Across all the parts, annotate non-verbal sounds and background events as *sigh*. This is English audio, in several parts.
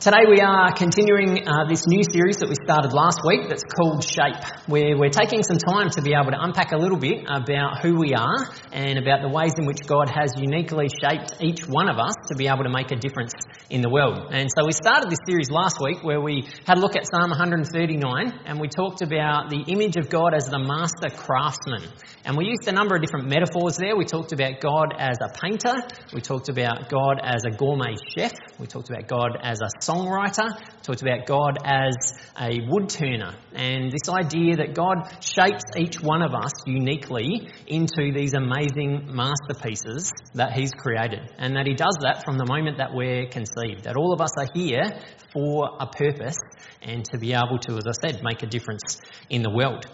Today we are continuing uh, this new series that we started last week that's called Shape, where we're taking some time to be able to unpack a little bit about who we are and about the ways in which God has uniquely shaped each one of us to be able to make a difference in the world. And so we started this series last week where we had a look at Psalm 139 and we talked about the image of God as the master craftsman. And we used a number of different metaphors there. We talked about God as a painter, we talked about God as a gourmet chef, we talked about God as a songwriter, talked about God as a wood turner, and this idea that God shapes each one of us uniquely into these amazing masterpieces that He's created, and that He does that from the moment that we're conceived, that all of us are here for a purpose and to be able to, as I said, make a difference in the world.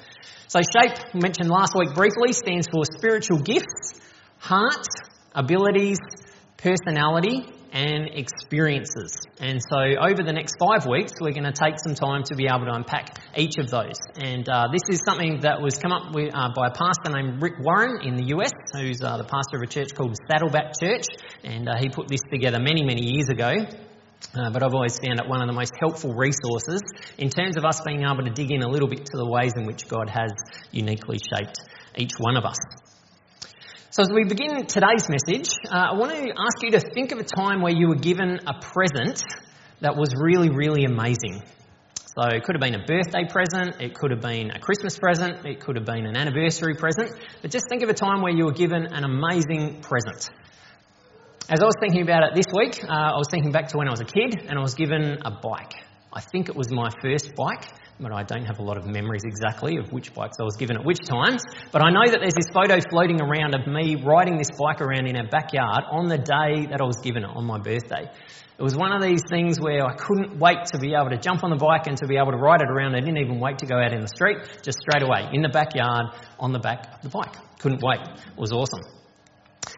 So, SHAPE, mentioned last week briefly, stands for spiritual gifts, heart, abilities, personality, and experiences. And so, over the next five weeks, we're going to take some time to be able to unpack each of those. And uh, this is something that was come up with, uh, by a pastor named Rick Warren in the US, who's uh, the pastor of a church called Saddleback Church. And uh, he put this together many, many years ago. Uh, but I've always found it one of the most helpful resources in terms of us being able to dig in a little bit to the ways in which God has uniquely shaped each one of us. So, as we begin today's message, uh, I want to ask you to think of a time where you were given a present that was really, really amazing. So, it could have been a birthday present, it could have been a Christmas present, it could have been an anniversary present, but just think of a time where you were given an amazing present. As I was thinking about it this week, uh, I was thinking back to when I was a kid and I was given a bike. I think it was my first bike but I don't have a lot of memories exactly of which bikes I was given at which times. But I know that there's this photo floating around of me riding this bike around in our backyard on the day that I was given it, on my birthday. It was one of these things where I couldn't wait to be able to jump on the bike and to be able to ride it around. I didn't even wait to go out in the street, just straight away, in the backyard, on the back of the bike. Couldn't wait. It was awesome.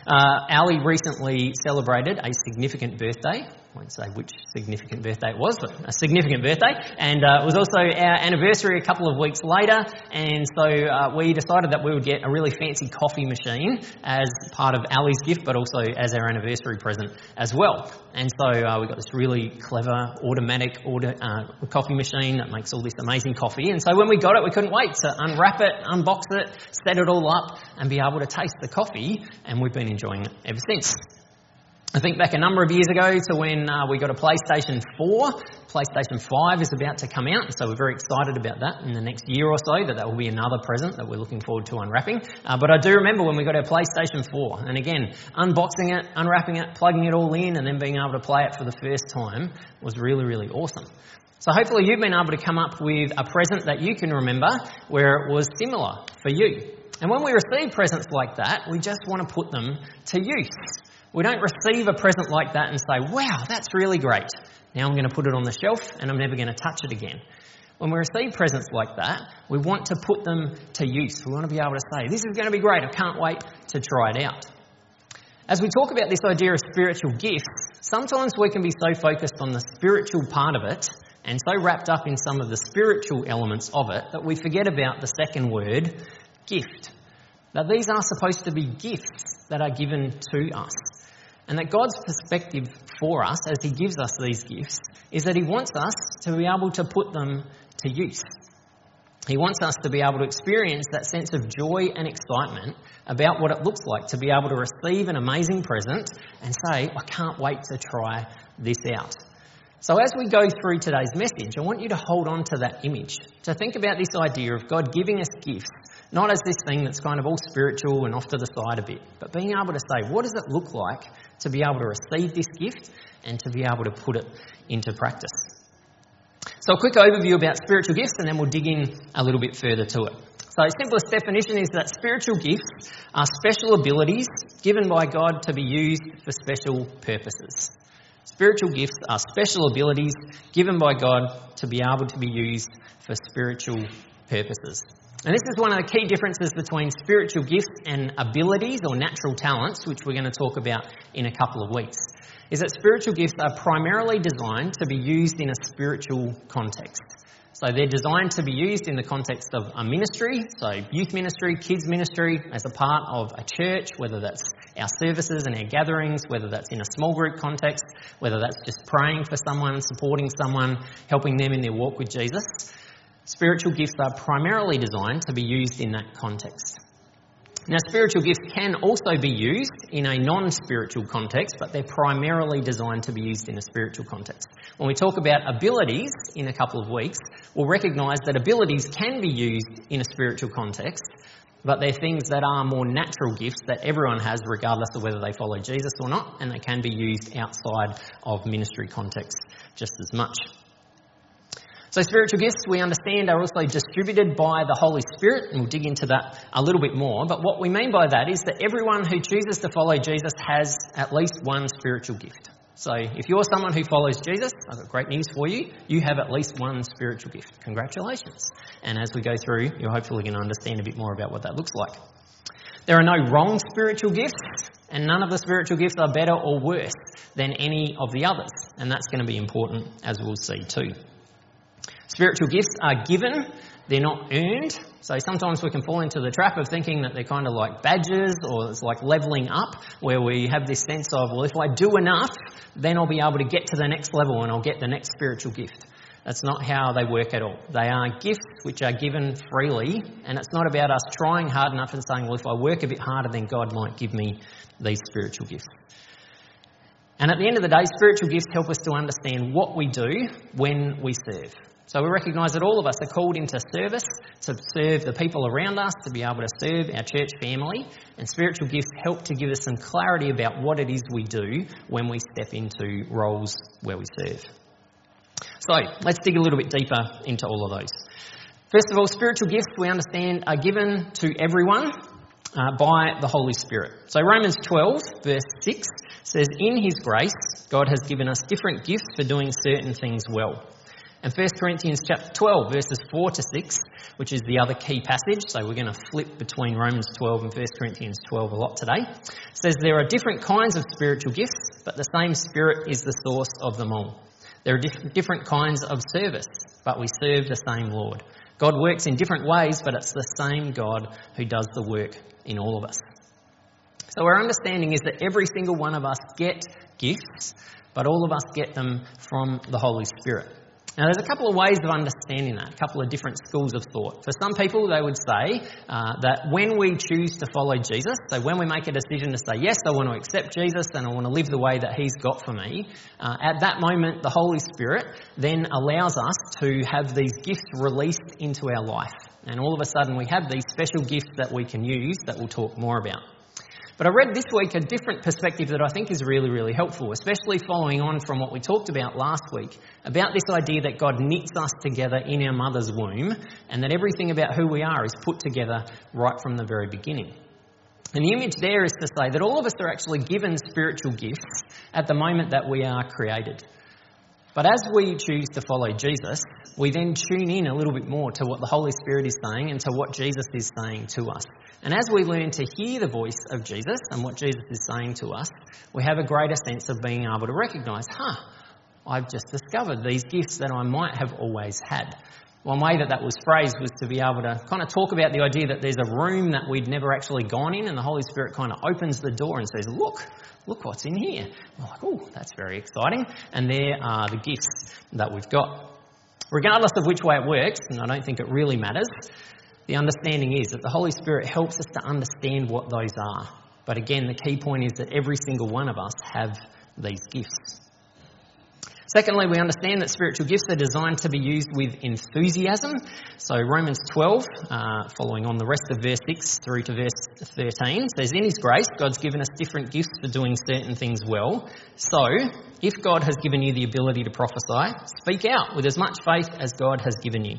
Uh, Ali recently celebrated a significant birthday won't say which significant birthday it was, but a significant birthday. And uh, it was also our anniversary a couple of weeks later, and so uh, we decided that we would get a really fancy coffee machine as part of Ali's gift, but also as our anniversary present as well. And so uh, we got this really clever automatic order, uh, coffee machine that makes all this amazing coffee. And so when we got it, we couldn't wait to unwrap it, unbox it, set it all up, and be able to taste the coffee. And we've been enjoying it ever since. I think back a number of years ago to when uh, we got a PlayStation 4. PlayStation 5 is about to come out, so we're very excited about that in the next year or so, that that will be another present that we're looking forward to unwrapping. Uh, but I do remember when we got our PlayStation 4, and again, unboxing it, unwrapping it, plugging it all in, and then being able to play it for the first time was really, really awesome. So hopefully you've been able to come up with a present that you can remember where it was similar for you. And when we receive presents like that, we just want to put them to use. We don't receive a present like that and say, wow, that's really great. Now I'm going to put it on the shelf and I'm never going to touch it again. When we receive presents like that, we want to put them to use. We want to be able to say, this is going to be great. I can't wait to try it out. As we talk about this idea of spiritual gifts, sometimes we can be so focused on the spiritual part of it and so wrapped up in some of the spiritual elements of it that we forget about the second word, gift. Now, these are supposed to be gifts that are given to us. And that God's perspective for us, as He gives us these gifts, is that He wants us to be able to put them to use. He wants us to be able to experience that sense of joy and excitement about what it looks like to be able to receive an amazing present and say, I can't wait to try this out. So, as we go through today's message, I want you to hold on to that image, to think about this idea of God giving us gifts, not as this thing that's kind of all spiritual and off to the side a bit, but being able to say, what does it look like to be able to receive this gift and to be able to put it into practice? So, a quick overview about spiritual gifts, and then we'll dig in a little bit further to it. So, simplest definition is that spiritual gifts are special abilities given by God to be used for special purposes. Spiritual gifts are special abilities given by God to be able to be used for spiritual purposes. And this is one of the key differences between spiritual gifts and abilities or natural talents, which we're going to talk about in a couple of weeks. Is that spiritual gifts are primarily designed to be used in a spiritual context. So they're designed to be used in the context of a ministry, so youth ministry, kids ministry, as a part of a church, whether that's our services and our gatherings, whether that's in a small group context, whether that's just praying for someone, supporting someone, helping them in their walk with Jesus. Spiritual gifts are primarily designed to be used in that context. Now, spiritual gifts can also be used in a non spiritual context, but they're primarily designed to be used in a spiritual context. When we talk about abilities in a couple of weeks, we'll recognise that abilities can be used in a spiritual context, but they're things that are more natural gifts that everyone has, regardless of whether they follow Jesus or not, and they can be used outside of ministry context just as much. So, spiritual gifts, we understand, are also distributed by the Holy Spirit, and we'll dig into that a little bit more. But what we mean by that is that everyone who chooses to follow Jesus has at least one spiritual gift. So, if you're someone who follows Jesus, I've got great news for you. You have at least one spiritual gift. Congratulations. And as we go through, you're hopefully going to understand a bit more about what that looks like. There are no wrong spiritual gifts, and none of the spiritual gifts are better or worse than any of the others. And that's going to be important, as we'll see too. Spiritual gifts are given, they're not earned. So sometimes we can fall into the trap of thinking that they're kind of like badges or it's like levelling up, where we have this sense of, well, if I do enough, then I'll be able to get to the next level and I'll get the next spiritual gift. That's not how they work at all. They are gifts which are given freely, and it's not about us trying hard enough and saying, well, if I work a bit harder, then God might give me these spiritual gifts. And at the end of the day, spiritual gifts help us to understand what we do when we serve. So we recognise that all of us are called into service to serve the people around us, to be able to serve our church family, and spiritual gifts help to give us some clarity about what it is we do when we step into roles where we serve. So let's dig a little bit deeper into all of those. First of all, spiritual gifts we understand are given to everyone uh, by the Holy Spirit. So Romans 12, verse 6 says, In His grace, God has given us different gifts for doing certain things well. And 1 Corinthians chapter 12, verses 4 to 6, which is the other key passage, so we're going to flip between Romans 12 and 1 Corinthians 12 a lot today, says there are different kinds of spiritual gifts, but the same Spirit is the source of them all. There are diff- different kinds of service, but we serve the same Lord. God works in different ways, but it's the same God who does the work in all of us. So our understanding is that every single one of us get gifts, but all of us get them from the Holy Spirit. Now, there's a couple of ways of understanding that, a couple of different schools of thought. For some people, they would say uh, that when we choose to follow Jesus, so when we make a decision to say, yes, I want to accept Jesus and I want to live the way that He's got for me, uh, at that moment, the Holy Spirit then allows us to have these gifts released into our life. And all of a sudden, we have these special gifts that we can use that we'll talk more about. But I read this week a different perspective that I think is really, really helpful, especially following on from what we talked about last week about this idea that God knits us together in our mother's womb and that everything about who we are is put together right from the very beginning. And the image there is to say that all of us are actually given spiritual gifts at the moment that we are created. But as we choose to follow Jesus, we then tune in a little bit more to what the Holy Spirit is saying and to what Jesus is saying to us. And as we learn to hear the voice of Jesus and what Jesus is saying to us, we have a greater sense of being able to recognise, huh, I've just discovered these gifts that I might have always had. One way that that was phrased was to be able to kind of talk about the idea that there's a room that we'd never actually gone in, and the Holy Spirit kind of opens the door and says, Look, look what's in here. We're like, Oh, that's very exciting. And there are the gifts that we've got. Regardless of which way it works, and I don't think it really matters, the understanding is that the Holy Spirit helps us to understand what those are. But again, the key point is that every single one of us have these gifts. Secondly, we understand that spiritual gifts are designed to be used with enthusiasm. So Romans 12, uh, following on the rest of verse 6 through to verse 13, says, In His grace, God's given us different gifts for doing certain things well. So, if God has given you the ability to prophesy, speak out with as much faith as God has given you.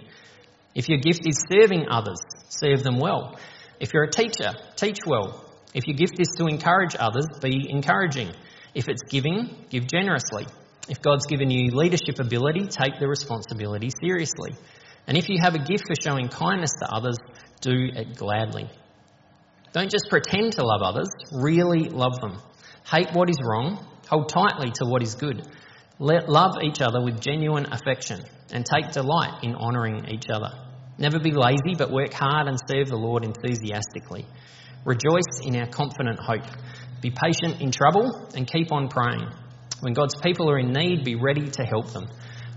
If your gift is serving others, serve them well. If you're a teacher, teach well. If your gift is to encourage others, be encouraging. If it's giving, give generously. If God's given you leadership ability, take the responsibility seriously. And if you have a gift for showing kindness to others, do it gladly. Don't just pretend to love others, really love them. Hate what is wrong, hold tightly to what is good. Let, love each other with genuine affection and take delight in honouring each other. Never be lazy, but work hard and serve the Lord enthusiastically. Rejoice in our confident hope. Be patient in trouble and keep on praying. When God's people are in need, be ready to help them.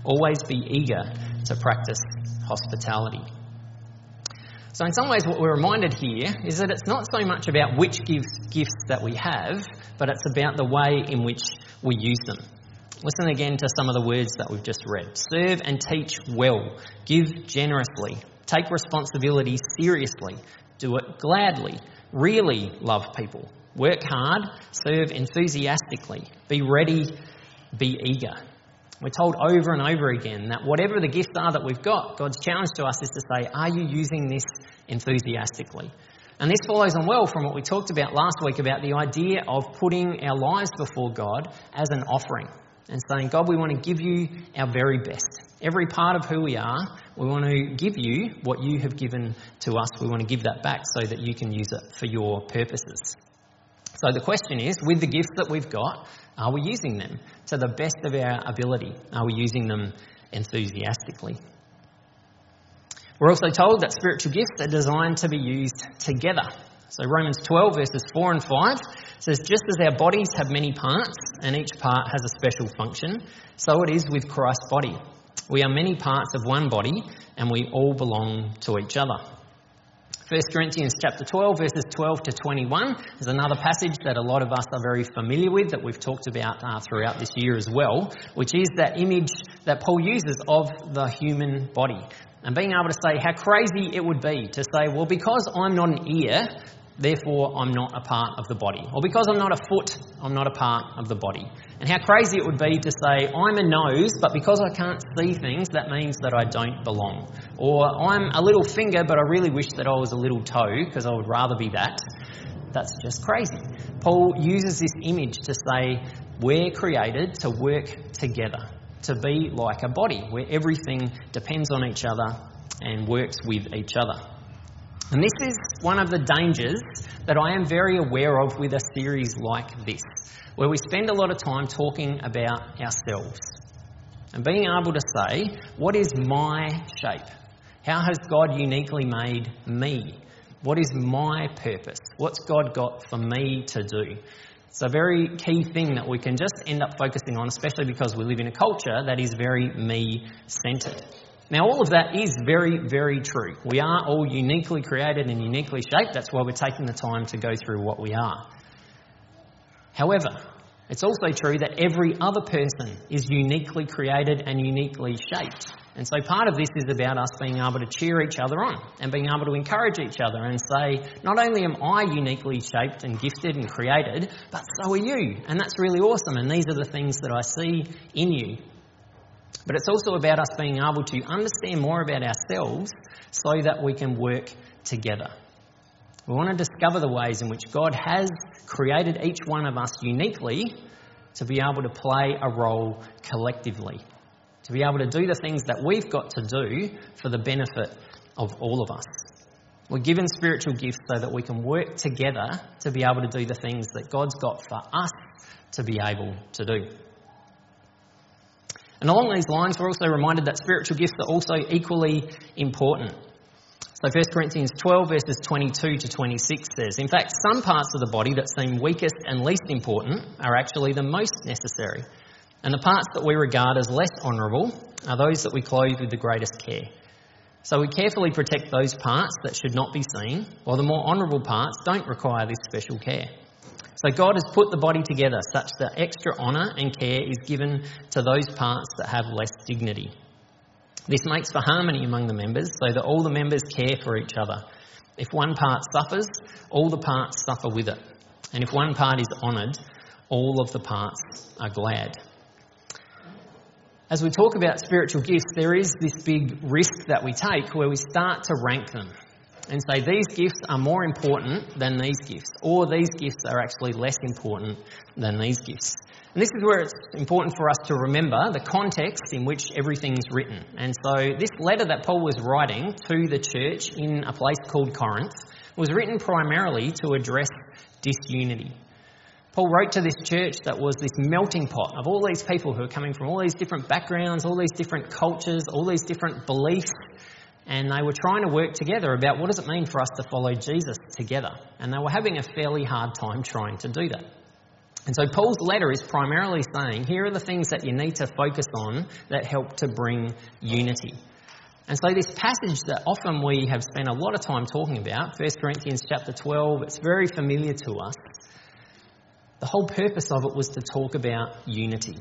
Always be eager to practice hospitality. So, in some ways, what we're reminded here is that it's not so much about which gifts, gifts that we have, but it's about the way in which we use them. Listen again to some of the words that we've just read. Serve and teach well. Give generously. Take responsibility seriously. Do it gladly. Really love people. Work hard. Serve enthusiastically. Be ready. Be eager. We're told over and over again that whatever the gifts are that we've got, God's challenge to us is to say, Are you using this enthusiastically? And this follows on well from what we talked about last week about the idea of putting our lives before God as an offering and saying, God, we want to give you our very best. Every part of who we are, we want to give you what you have given to us. We want to give that back so that you can use it for your purposes. So the question is with the gifts that we've got, are we using them to the best of our ability? Are we using them enthusiastically? We're also told that spiritual gifts are designed to be used together. So Romans 12, verses 4 and 5 says, Just as our bodies have many parts, and each part has a special function, so it is with Christ's body. We are many parts of one body, and we all belong to each other. 1 Corinthians chapter 12, verses 12 to 21 is another passage that a lot of us are very familiar with, that we've talked about uh, throughout this year as well, which is that image that Paul uses of the human body. And being able to say how crazy it would be to say, well, because I'm not an ear, therefore I'm not a part of the body. Or because I'm not a foot, I'm not a part of the body. And how crazy it would be to say, I'm a nose, but because I can't see things, that means that I don't belong. Or I'm a little finger, but I really wish that I was a little toe, because I would rather be that. That's just crazy. Paul uses this image to say, we're created to work together, to be like a body, where everything depends on each other and works with each other. And this is one of the dangers that I am very aware of with a series like this, where we spend a lot of time talking about ourselves and being able to say, What is my shape? How has God uniquely made me? What is my purpose? What's God got for me to do? It's a very key thing that we can just end up focusing on, especially because we live in a culture that is very me centered. Now, all of that is very, very true. We are all uniquely created and uniquely shaped. That's why we're taking the time to go through what we are. However, it's also true that every other person is uniquely created and uniquely shaped. And so part of this is about us being able to cheer each other on and being able to encourage each other and say, not only am I uniquely shaped and gifted and created, but so are you. And that's really awesome. And these are the things that I see in you. But it's also about us being able to understand more about ourselves so that we can work together. We want to discover the ways in which God has created each one of us uniquely to be able to play a role collectively, to be able to do the things that we've got to do for the benefit of all of us. We're given spiritual gifts so that we can work together to be able to do the things that God's got for us to be able to do. And along these lines, we're also reminded that spiritual gifts are also equally important. So 1 Corinthians 12 verses 22 to 26 says, In fact, some parts of the body that seem weakest and least important are actually the most necessary. And the parts that we regard as less honourable are those that we clothe with the greatest care. So we carefully protect those parts that should not be seen, while the more honourable parts don't require this special care. So God has put the body together such that extra honour and care is given to those parts that have less dignity. This makes for harmony among the members so that all the members care for each other. If one part suffers, all the parts suffer with it. And if one part is honoured, all of the parts are glad. As we talk about spiritual gifts, there is this big risk that we take where we start to rank them and say these gifts are more important than these gifts, or these gifts are actually less important than these gifts. And this is where it's important for us to remember the context in which everything's written. And so, this letter that Paul was writing to the church in a place called Corinth was written primarily to address disunity. Paul wrote to this church that was this melting pot of all these people who are coming from all these different backgrounds, all these different cultures, all these different beliefs, and they were trying to work together about what does it mean for us to follow Jesus together. And they were having a fairly hard time trying to do that. And so Paul's letter is primarily saying, here are the things that you need to focus on that help to bring unity. And so this passage that often we have spent a lot of time talking about, 1 Corinthians chapter 12, it's very familiar to us. The whole purpose of it was to talk about unity.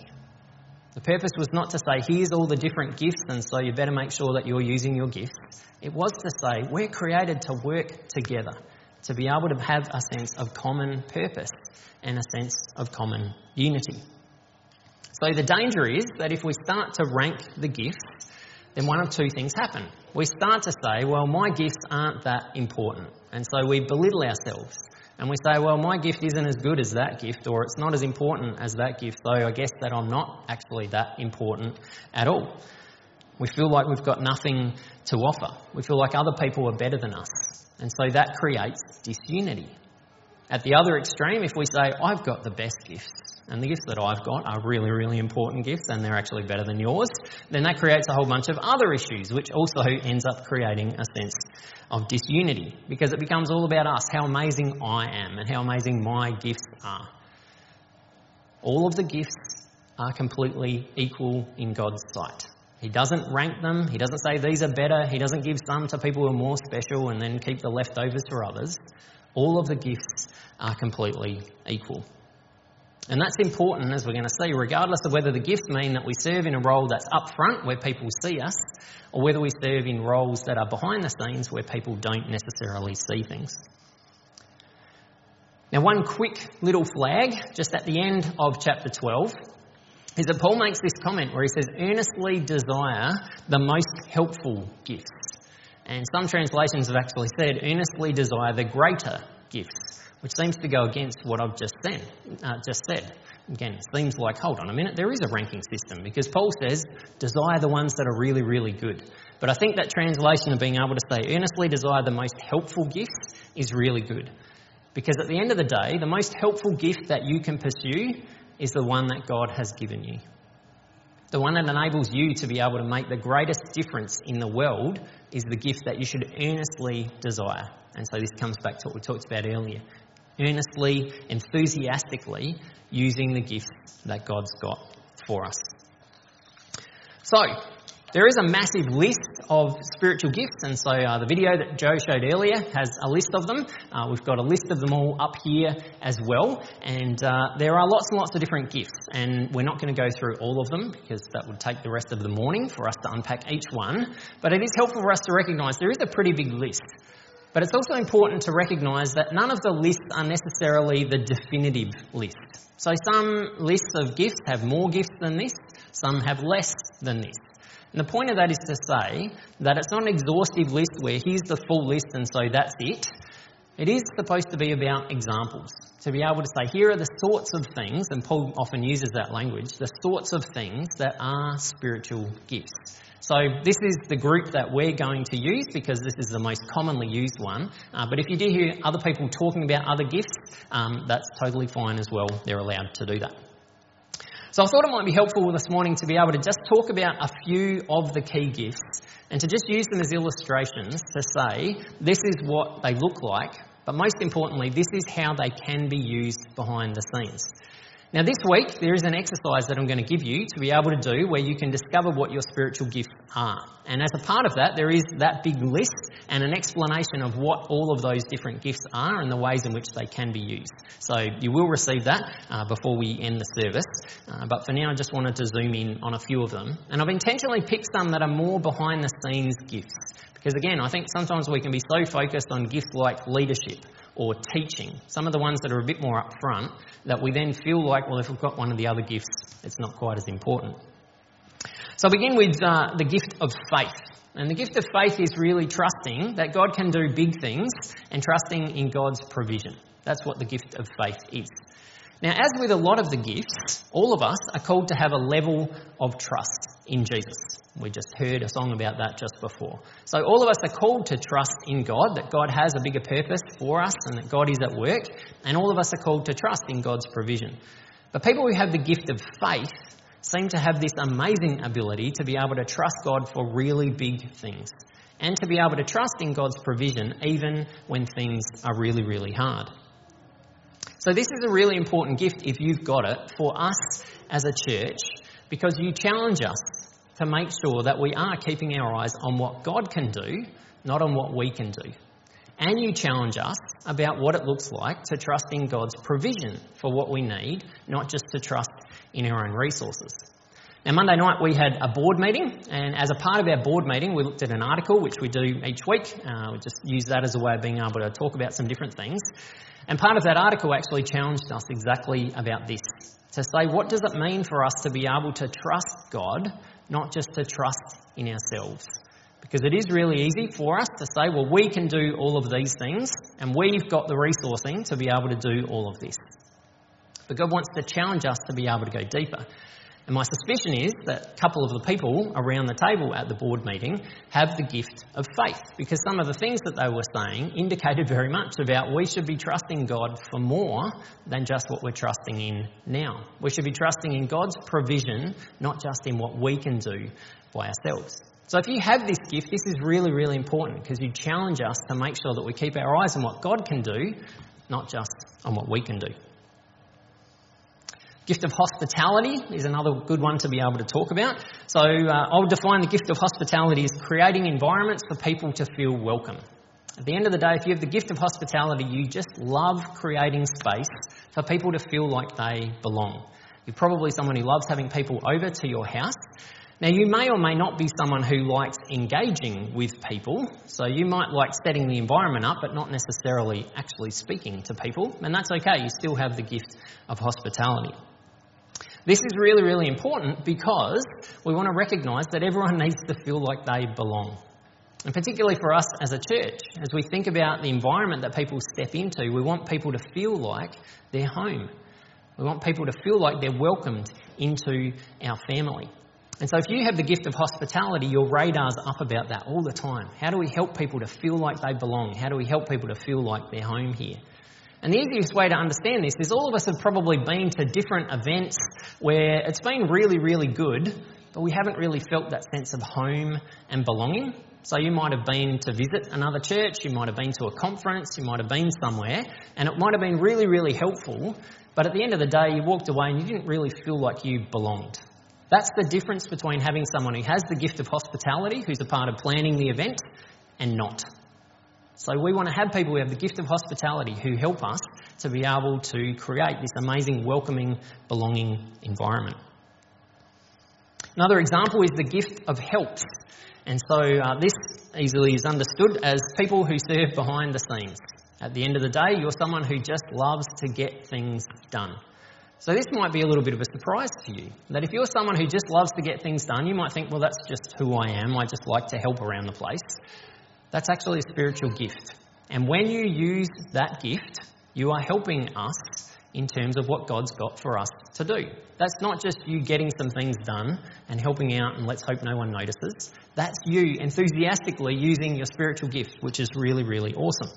The purpose was not to say, here's all the different gifts, and so you better make sure that you're using your gifts. It was to say, we're created to work together, to be able to have a sense of common purpose and a sense of common unity. So the danger is that if we start to rank the gifts, then one of two things happen. We start to say, well, my gifts aren't that important, and so we belittle ourselves and we say, well, my gift isn't as good as that gift, or it's not as important as that gift, though I guess that I'm not actually that important at all. We feel like we've got nothing to offer. We feel like other people are better than us. And so that creates disunity. At the other extreme, if we say, I've got the best gifts, and the gifts that I've got are really, really important gifts and they're actually better than yours, then that creates a whole bunch of other issues, which also ends up creating a sense of disunity because it becomes all about us, how amazing I am and how amazing my gifts are. All of the gifts are completely equal in God's sight. He doesn't rank them, He doesn't say these are better, He doesn't give some to people who are more special and then keep the leftovers for others. All of the gifts are completely equal. And that's important, as we're going to see, regardless of whether the gifts mean that we serve in a role that's up front where people see us, or whether we serve in roles that are behind the scenes where people don't necessarily see things. Now, one quick little flag just at the end of chapter 12 is that Paul makes this comment where he says, earnestly desire the most helpful gifts. And some translations have actually said, earnestly desire the greater gifts which seems to go against what I've just said. Uh, just said. Again, it seems like, hold on a minute, there is a ranking system because Paul says, desire the ones that are really, really good. But I think that translation of being able to say, earnestly desire the most helpful gifts is really good. Because at the end of the day, the most helpful gift that you can pursue is the one that God has given you. The one that enables you to be able to make the greatest difference in the world is the gift that you should earnestly desire. And so this comes back to what we talked about earlier earnestly, enthusiastically using the gifts that God's got for us. So, there is a massive list of spiritual gifts, and so uh, the video that Joe showed earlier has a list of them. Uh, we've got a list of them all up here as well, and uh, there are lots and lots of different gifts, and we're not going to go through all of them because that would take the rest of the morning for us to unpack each one. But it is helpful for us to recognise there is a pretty big list. But it's also important to recognise that none of the lists are necessarily the definitive list. So some lists of gifts have more gifts than this, some have less than this. And the point of that is to say that it's not an exhaustive list where here's the full list and so that's it. It is supposed to be about examples, to be able to say, here are the sorts of things, and Paul often uses that language, the sorts of things that are spiritual gifts. So this is the group that we're going to use because this is the most commonly used one. Uh, but if you do hear other people talking about other gifts, um, that's totally fine as well. They're allowed to do that. So I thought it might be helpful this morning to be able to just talk about a few of the key gifts and to just use them as illustrations to say this is what they look like, but most importantly, this is how they can be used behind the scenes. Now, this week, there is an exercise that I'm going to give you to be able to do where you can discover what your spiritual gifts are. And as a part of that, there is that big list and an explanation of what all of those different gifts are and the ways in which they can be used. So you will receive that uh, before we end the service. Uh, but for now, I just wanted to zoom in on a few of them. And I've intentionally picked some that are more behind the scenes gifts. Because again, I think sometimes we can be so focused on gifts like leadership or teaching, some of the ones that are a bit more upfront, that we then feel like, well, if we've got one of the other gifts, it's not quite as important. So I'll begin with uh, the gift of faith. And the gift of faith is really trusting that God can do big things and trusting in God's provision. That's what the gift of faith is. Now, as with a lot of the gifts, all of us are called to have a level of trust in Jesus. We just heard a song about that just before. So, all of us are called to trust in God, that God has a bigger purpose for us and that God is at work, and all of us are called to trust in God's provision. But people who have the gift of faith seem to have this amazing ability to be able to trust God for really big things and to be able to trust in God's provision even when things are really, really hard. So, this is a really important gift if you've got it for us as a church because you challenge us to make sure that we are keeping our eyes on what God can do, not on what we can do. And you challenge us about what it looks like to trust in God's provision for what we need, not just to trust in our own resources. Now, Monday night we had a board meeting, and as a part of our board meeting, we looked at an article which we do each week. Uh, we just use that as a way of being able to talk about some different things. And part of that article actually challenged us exactly about this to say, what does it mean for us to be able to trust God, not just to trust in ourselves? Because it is really easy for us to say, well, we can do all of these things, and we've got the resourcing to be able to do all of this. But God wants to challenge us to be able to go deeper. And my suspicion is that a couple of the people around the table at the board meeting have the gift of faith because some of the things that they were saying indicated very much about we should be trusting God for more than just what we're trusting in now. We should be trusting in God's provision, not just in what we can do by ourselves. So if you have this gift, this is really, really important because you challenge us to make sure that we keep our eyes on what God can do, not just on what we can do. Gift of hospitality is another good one to be able to talk about. So uh, I'll define the gift of hospitality as creating environments for people to feel welcome. At the end of the day, if you have the gift of hospitality, you just love creating space for people to feel like they belong. You're probably someone who loves having people over to your house. Now, you may or may not be someone who likes engaging with people, so you might like setting the environment up but not necessarily actually speaking to people, and that's okay, you still have the gift of hospitality. This is really, really important because we want to recognise that everyone needs to feel like they belong. And particularly for us as a church, as we think about the environment that people step into, we want people to feel like they're home. We want people to feel like they're welcomed into our family. And so, if you have the gift of hospitality, your radar's up about that all the time. How do we help people to feel like they belong? How do we help people to feel like they're home here? And the easiest way to understand this is all of us have probably been to different events where it's been really, really good, but we haven't really felt that sense of home and belonging. So you might have been to visit another church, you might have been to a conference, you might have been somewhere, and it might have been really, really helpful, but at the end of the day, you walked away and you didn't really feel like you belonged. That's the difference between having someone who has the gift of hospitality, who's a part of planning the event, and not. So we want to have people who have the gift of hospitality who help us to be able to create this amazing, welcoming, belonging environment. Another example is the gift of helps. And so uh, this easily is understood as people who serve behind the scenes. At the end of the day, you're someone who just loves to get things done. So this might be a little bit of a surprise to you. That if you're someone who just loves to get things done, you might think, well, that's just who I am. I just like to help around the place. That's actually a spiritual gift. And when you use that gift, you are helping us in terms of what God's got for us to do. That's not just you getting some things done and helping out and let's hope no one notices. That's you enthusiastically using your spiritual gift, which is really, really awesome.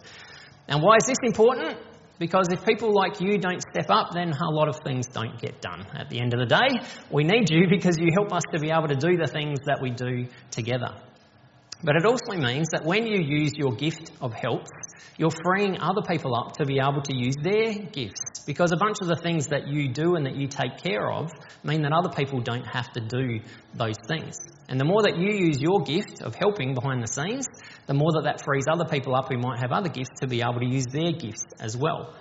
And why is this important? Because if people like you don't step up, then a lot of things don't get done. At the end of the day, we need you *laughs* because you help us to be able to do the things that we do together. But it also means that when you use your gift of help, you're freeing other people up to be able to use their gifts. Because a bunch of the things that you do and that you take care of mean that other people don't have to do those things. And the more that you use your gift of helping behind the scenes, the more that that frees other people up who might have other gifts to be able to use their gifts as well.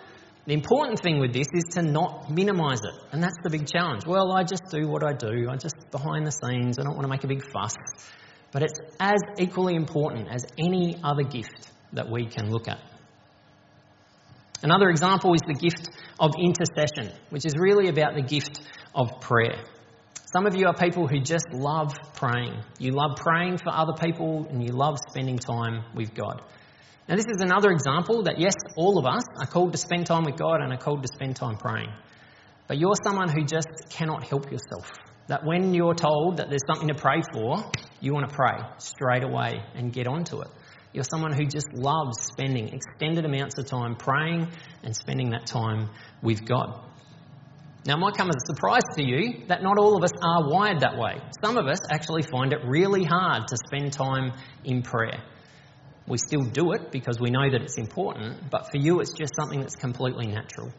The important thing with this is to not minimise it. And that's the big challenge. Well, I just do what I do. I just behind the scenes. I don't want to make a big fuss. But it's as equally important as any other gift that we can look at. Another example is the gift of intercession, which is really about the gift of prayer. Some of you are people who just love praying. You love praying for other people and you love spending time with God. Now, this is another example that, yes, all of us are called to spend time with God and are called to spend time praying. But you're someone who just cannot help yourself. That when you're told that there's something to pray for, you want to pray straight away and get onto it. You're someone who just loves spending extended amounts of time praying and spending that time with God. Now, it might come as a surprise to you that not all of us are wired that way. Some of us actually find it really hard to spend time in prayer. We still do it because we know that it's important, but for you, it's just something that's completely natural.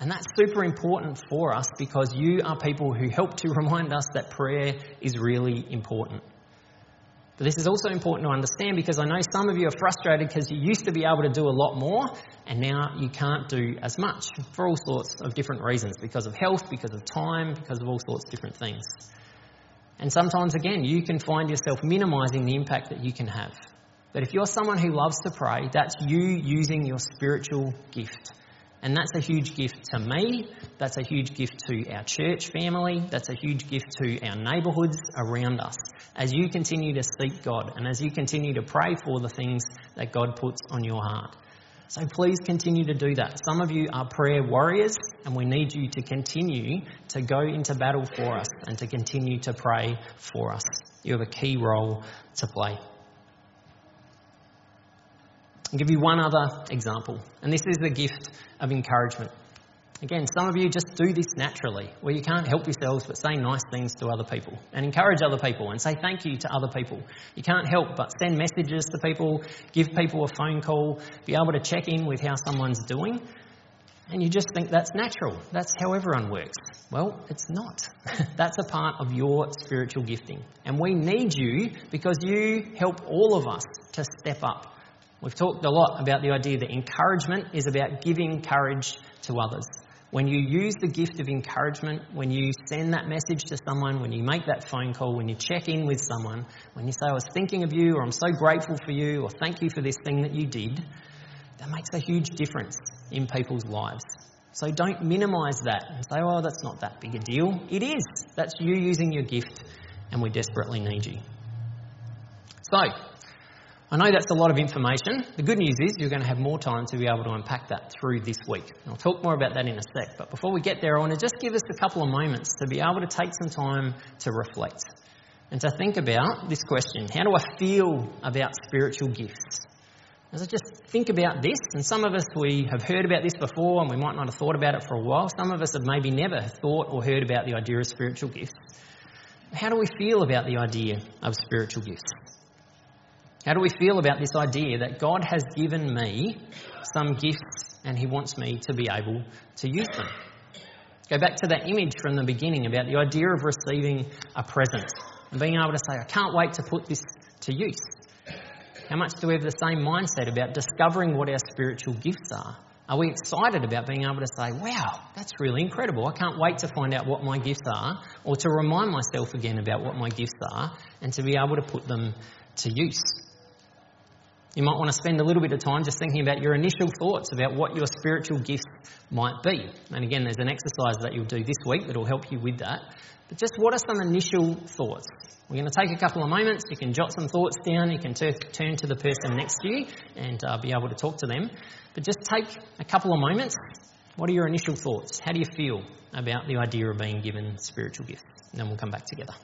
And that's super important for us because you are people who help to *laughs* remind us that prayer is really important. But this is also important to understand because I know some of you are frustrated because you used to be able to do a lot more and now you can't do as much for all sorts of different reasons because of health, because of time, because of all sorts of different things. And sometimes, again, you can find yourself minimizing the impact that you can have. But if you're someone who loves to pray, that's you using your spiritual gift. And that's a huge gift to me. That's a huge gift to our church family. That's a huge gift to our neighbourhoods around us. As you continue to seek God and as you continue to pray for the things that God puts on your heart. So please continue to do that. Some of you are prayer warriors, and we need you to continue to go into battle for us and to continue to pray for us. You have a key role to play. I'll give you one other example, and this is the gift of encouragement. Again, some of you just do this naturally, where you can't help yourselves but say nice things to other people and encourage other people and say thank you to other people. You can't help but send messages to people, give people a phone call, be able to check in with how someone's doing, and you just think that's natural. That's how everyone works. Well, it's not. *laughs* that's a part of your spiritual gifting. And we need you because you help all of us to step up We've talked a lot about the idea that encouragement is about giving courage to others. When you use the gift of encouragement, when you send that message to someone, when you make that phone call, when you check in with someone, when you say, I was thinking of you, or I'm so grateful for you, or thank you for this thing that you did, that makes a huge difference in people's lives. So don't minimise that and say, oh, that's not that big a deal. It is. That's you using your gift, and we desperately need you. So, I know that's a lot of information. The good news is you're going to have more time to be able to unpack that through this week. I'll talk more about that in a sec. But before we get there, I want to just give us a couple of moments to be able to take some time to reflect and to think about this question How do I feel about spiritual gifts? As I just think about this, and some of us we have heard about this before and we might not have thought about it for a while. Some of us have maybe never thought or heard about the idea of spiritual gifts. How do we feel about the idea of spiritual gifts? How do we feel about this idea that God has given me some gifts and He wants me to be able to use them? Go back to that image from the beginning about the idea of receiving a present and being able to say, I can't wait to put this to use. How much do we have the same mindset about discovering what our spiritual gifts are? Are we excited about being able to say, wow, that's really incredible? I can't wait to find out what my gifts are, or to remind myself again about what my gifts are, and to be able to put them to use. You might want to spend a little bit of time just thinking about your initial thoughts about what your spiritual gifts might be. And again, there's an exercise that you'll do this week that will help you with that. But just what are some initial thoughts? We're going to take a couple of moments. You can jot some thoughts down. You can turn to the person next to you and uh, be able to talk to them. But just take a couple of moments. What are your initial thoughts? How do you feel about the idea of being given spiritual gifts? And then we'll come back together.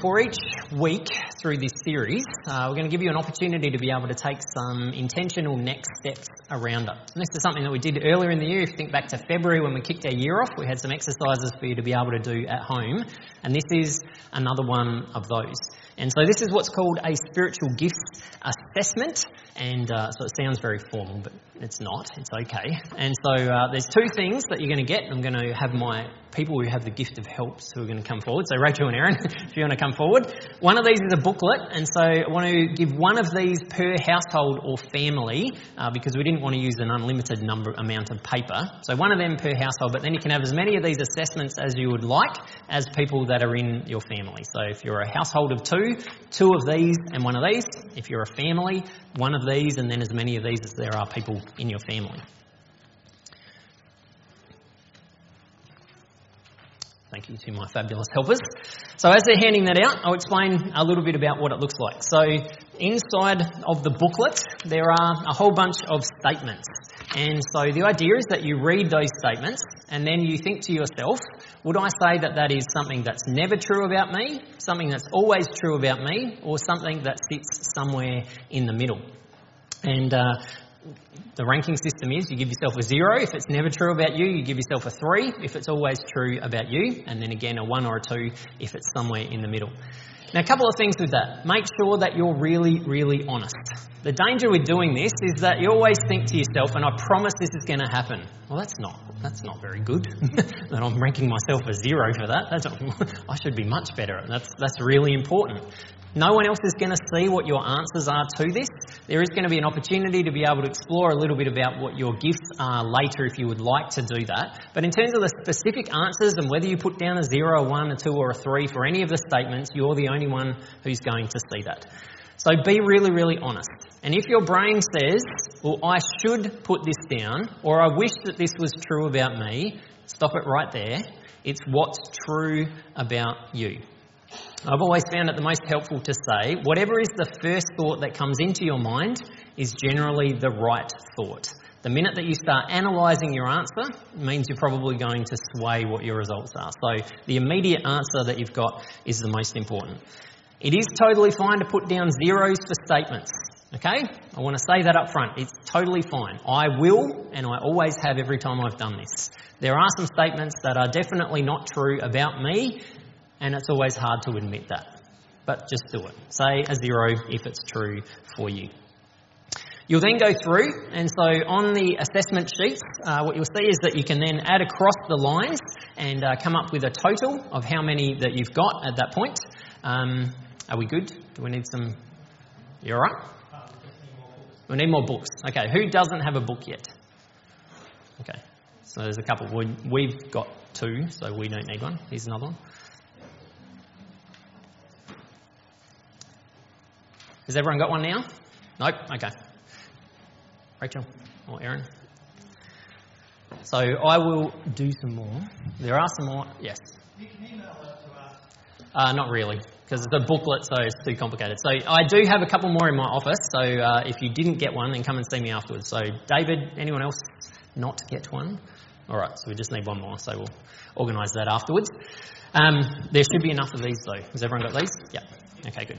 For each week through this series, uh, we're going to give you an opportunity to be able to take some intentional next steps around it. And this is something that we did earlier in the year. If you think back to February when we kicked our year off, we had some exercises for you to be able to do at home. And this is another one of those. And so this is what's called a spiritual gifts assessment. And uh, so it sounds very formal, but it's not. It's okay. And so uh, there's two things that you're going to get. I'm going to have my people who have the gift of helps who are going to come forward. So Rachel and Aaron, *laughs* if you want to come forward. One of these is a booklet, and so I want to give one of these per household or family uh, because we didn't want to use an unlimited number amount of paper. So one of them per household, but then you can have as many of these assessments as you would like as people that are in your family. So if you're a household of two, two of these and one of these. If you're a family, one of these and then as many of these as there are people in your family. Thank you to my fabulous helpers. So, as they're handing that out, I'll explain a little bit about what it looks like. So, inside of the booklet, there are a whole bunch of statements. And so, the idea is that you read those statements and then you think to yourself, would I say that that is something that's never true about me, something that's always true about me, or something that sits somewhere in the middle? And uh, the ranking system is you give yourself a zero if it's never true about you, you give yourself a three if it's always true about you, and then again a one or a two if it's somewhere in the middle. Now, a couple of things with that. Make sure that you're really, really honest. The danger with doing this is that you always think to yourself, and I promise this is going to happen. Well, that's not that's not very good. *laughs* that I'm ranking myself a zero for that. That's, *laughs* I should be much better. That's that's really important. No one else is going to see what your answers are to this. There is going to be an opportunity to be able to explore a little bit about what your gifts are later if you would like to do that. But in terms of the specific answers and whether you put down a zero, a one, a two, or a three for any of the statements, you're the only one who's going to see that. So be really, really honest. And if your brain says, well, I should put this down, or I wish that this was true about me, stop it right there. It's what's true about you. I've always found it the most helpful to say whatever is the first thought that comes into your mind is generally the right thought. The minute that you start analysing your answer means you're probably going to sway what your results are. So the immediate answer that you've got is the most important. It is totally fine to put down zeros for statements. Okay? I want to say that up front. It's totally fine. I will, and I always have every time I've done this. There are some statements that are definitely not true about me, and it's always hard to admit that. But just do it. Say a zero if it's true for you. You'll then go through, and so on the assessment sheet, uh, what you'll see is that you can then add across the lines and uh, come up with a total of how many that you've got at that point. Um, are we good? Do we need some? You alright? We need more books. Okay, who doesn't have a book yet? Okay, so there's a couple. We've got two, so we don't need one. Here's another one. Has everyone got one now? Nope? Okay. Rachel or Aaron? So I will do some more. There are some more. Yes. Uh, not really, because it's a booklet, so it's too complicated. So I do have a couple more in my office. So uh, if you didn't get one, then come and see me afterwards. So David, anyone else not get one? All right. So we just need one more. So we'll organise that afterwards. Um, there should be enough of these though. Has everyone got these? Yeah. Okay. Good.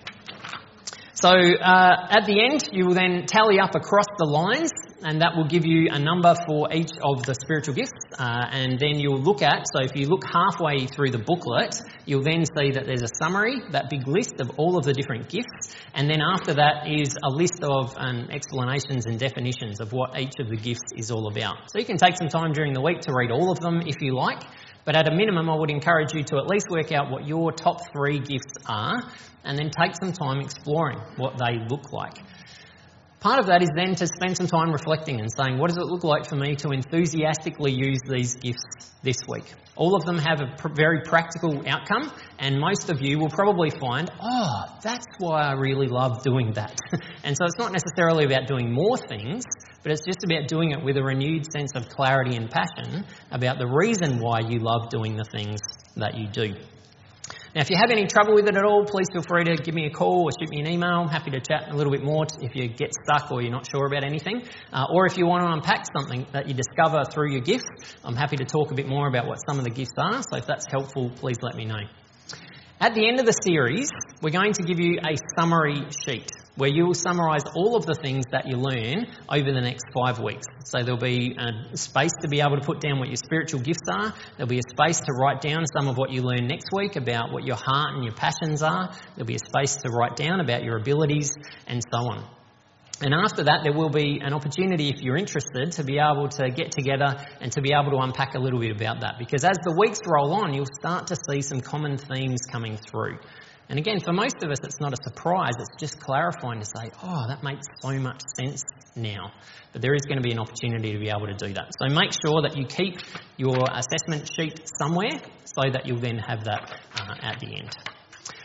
So uh, at the end, you will then tally up across the lines, and that will give you a number for each of the spiritual gifts. Uh, and then you'll look at, so if you look halfway through the booklet, you'll then see that there's a summary, that big list of all of the different gifts. And then after that is a list of um, explanations and definitions of what each of the gifts is all about. So you can take some time during the week to read all of them if you like. But at a minimum, I would encourage you to at least work out what your top three gifts are and then take some time exploring what they look like. Part of that is then to spend some time reflecting and saying, what does it look like for me to enthusiastically use these gifts this week? All of them have a pr- very practical outcome, and most of you will probably find, oh, that's why I really love doing that. *laughs* and so it's not necessarily about doing more things, but it's just about doing it with a renewed sense of clarity and passion about the reason why you love doing the things that you do. Now, if you have any trouble with it at all, please feel free to give me a call or shoot me an email. I'm happy to chat a little bit more if you get stuck or you're not sure about anything. Uh, or if you want to unpack something that you discover through your gifts, I'm happy to talk a bit more about what some of the gifts are. So if that's helpful, please let me know. At the end of the series, we're going to give you a summary sheet where you will summarise all of the things that you learn over the next five weeks. So there'll be a space to be able to put down what your spiritual gifts are. There'll be a space to write down some of what you learn next week about what your heart and your passions are. There'll be a space to write down about your abilities and so on. And after that, there will be an opportunity, if you're interested, to be able to get together and to be able to unpack a little bit about that. Because as the weeks roll on, you'll start to see some common themes coming through. And again, for most of us, it's not a surprise, it's just clarifying to say, oh, that makes so much sense now. But there is going to be an opportunity to be able to do that. So make sure that you keep your assessment sheet somewhere so that you'll then have that uh, at the end.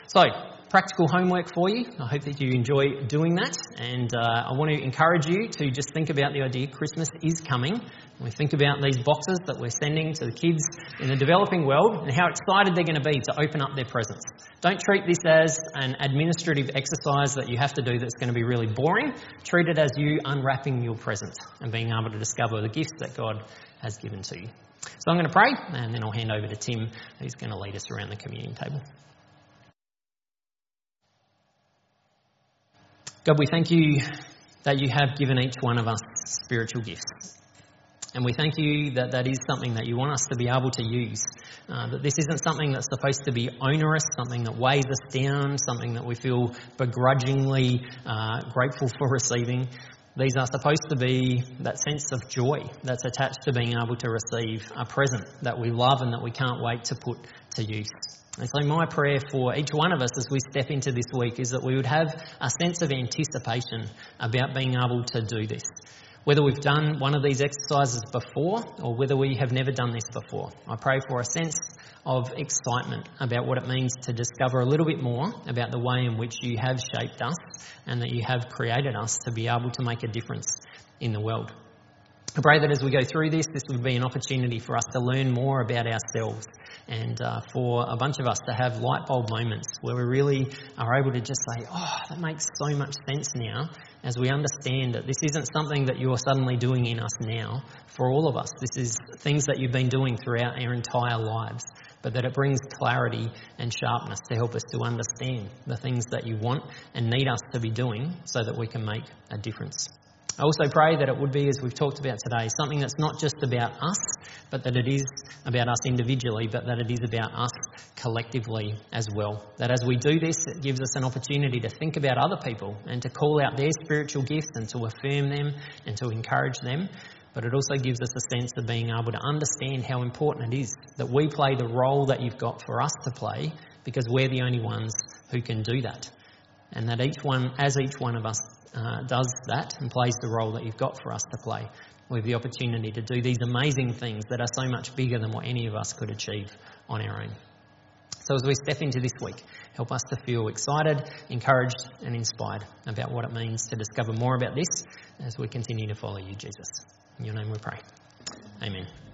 So, practical homework for you. I hope that you enjoy doing that. And uh, I want to encourage you to just think about the idea Christmas is coming. We think about these boxes that we're sending to the kids in the developing world and how excited they're going to be to open up their presents. Don't treat this as an administrative exercise that you have to do that's going to be really boring. Treat it as you unwrapping your present and being able to discover the gifts that God has given to you. So I'm going to pray and then I'll hand over to Tim who's going to lead us around the communion table. God, we thank you that you have given each one of us spiritual gifts. And we thank you that that is something that you want us to be able to use. Uh, that this isn't something that's supposed to be onerous, something that weighs us down, something that we feel begrudgingly uh, grateful for *laughs* receiving. These are supposed to be that sense of joy that's attached to being able to receive a present that we love and that we can't wait to put to use. And so, my prayer for each one of us as we step into this week is that we would have a sense of anticipation about being able to do this. Whether we've done one of these exercises before or whether we have never done this before, I pray for a sense of excitement about what it means to discover a little bit more about the way in which you have shaped us and that you have created us to be able to make a difference in the world. I pray that as we go through this, this would be an opportunity for us to learn more about ourselves and uh, for a bunch of us to have light bulb moments where we really are able to just say, oh, that makes so much sense now as we understand that this isn't something that you're suddenly doing in us now for all of us. This is things that you've been doing throughout our entire lives, but that it brings clarity and sharpness to help us to understand the things that you want and need us to be doing so that we can make a difference. I also pray that it would be, as we've talked about today, something that's not just about us, but that it is about us individually, but that it is about us collectively as well. That as we do this, it gives us an opportunity to think about other people and to call out their spiritual gifts and to affirm them and to encourage them. But it also gives us a sense of being able to understand how important it is that we play the role that you've got for us to play because we're the only ones who can do that. And that each one, as each one of us uh, does that and plays the role that you've got for us to play. We have the opportunity to do these amazing things that are so much bigger than what any of us could achieve on our own. So, as we step into this week, help us to feel excited, encouraged, and inspired about what it means to discover more about this as we continue to follow you, Jesus. In your name we pray. Amen.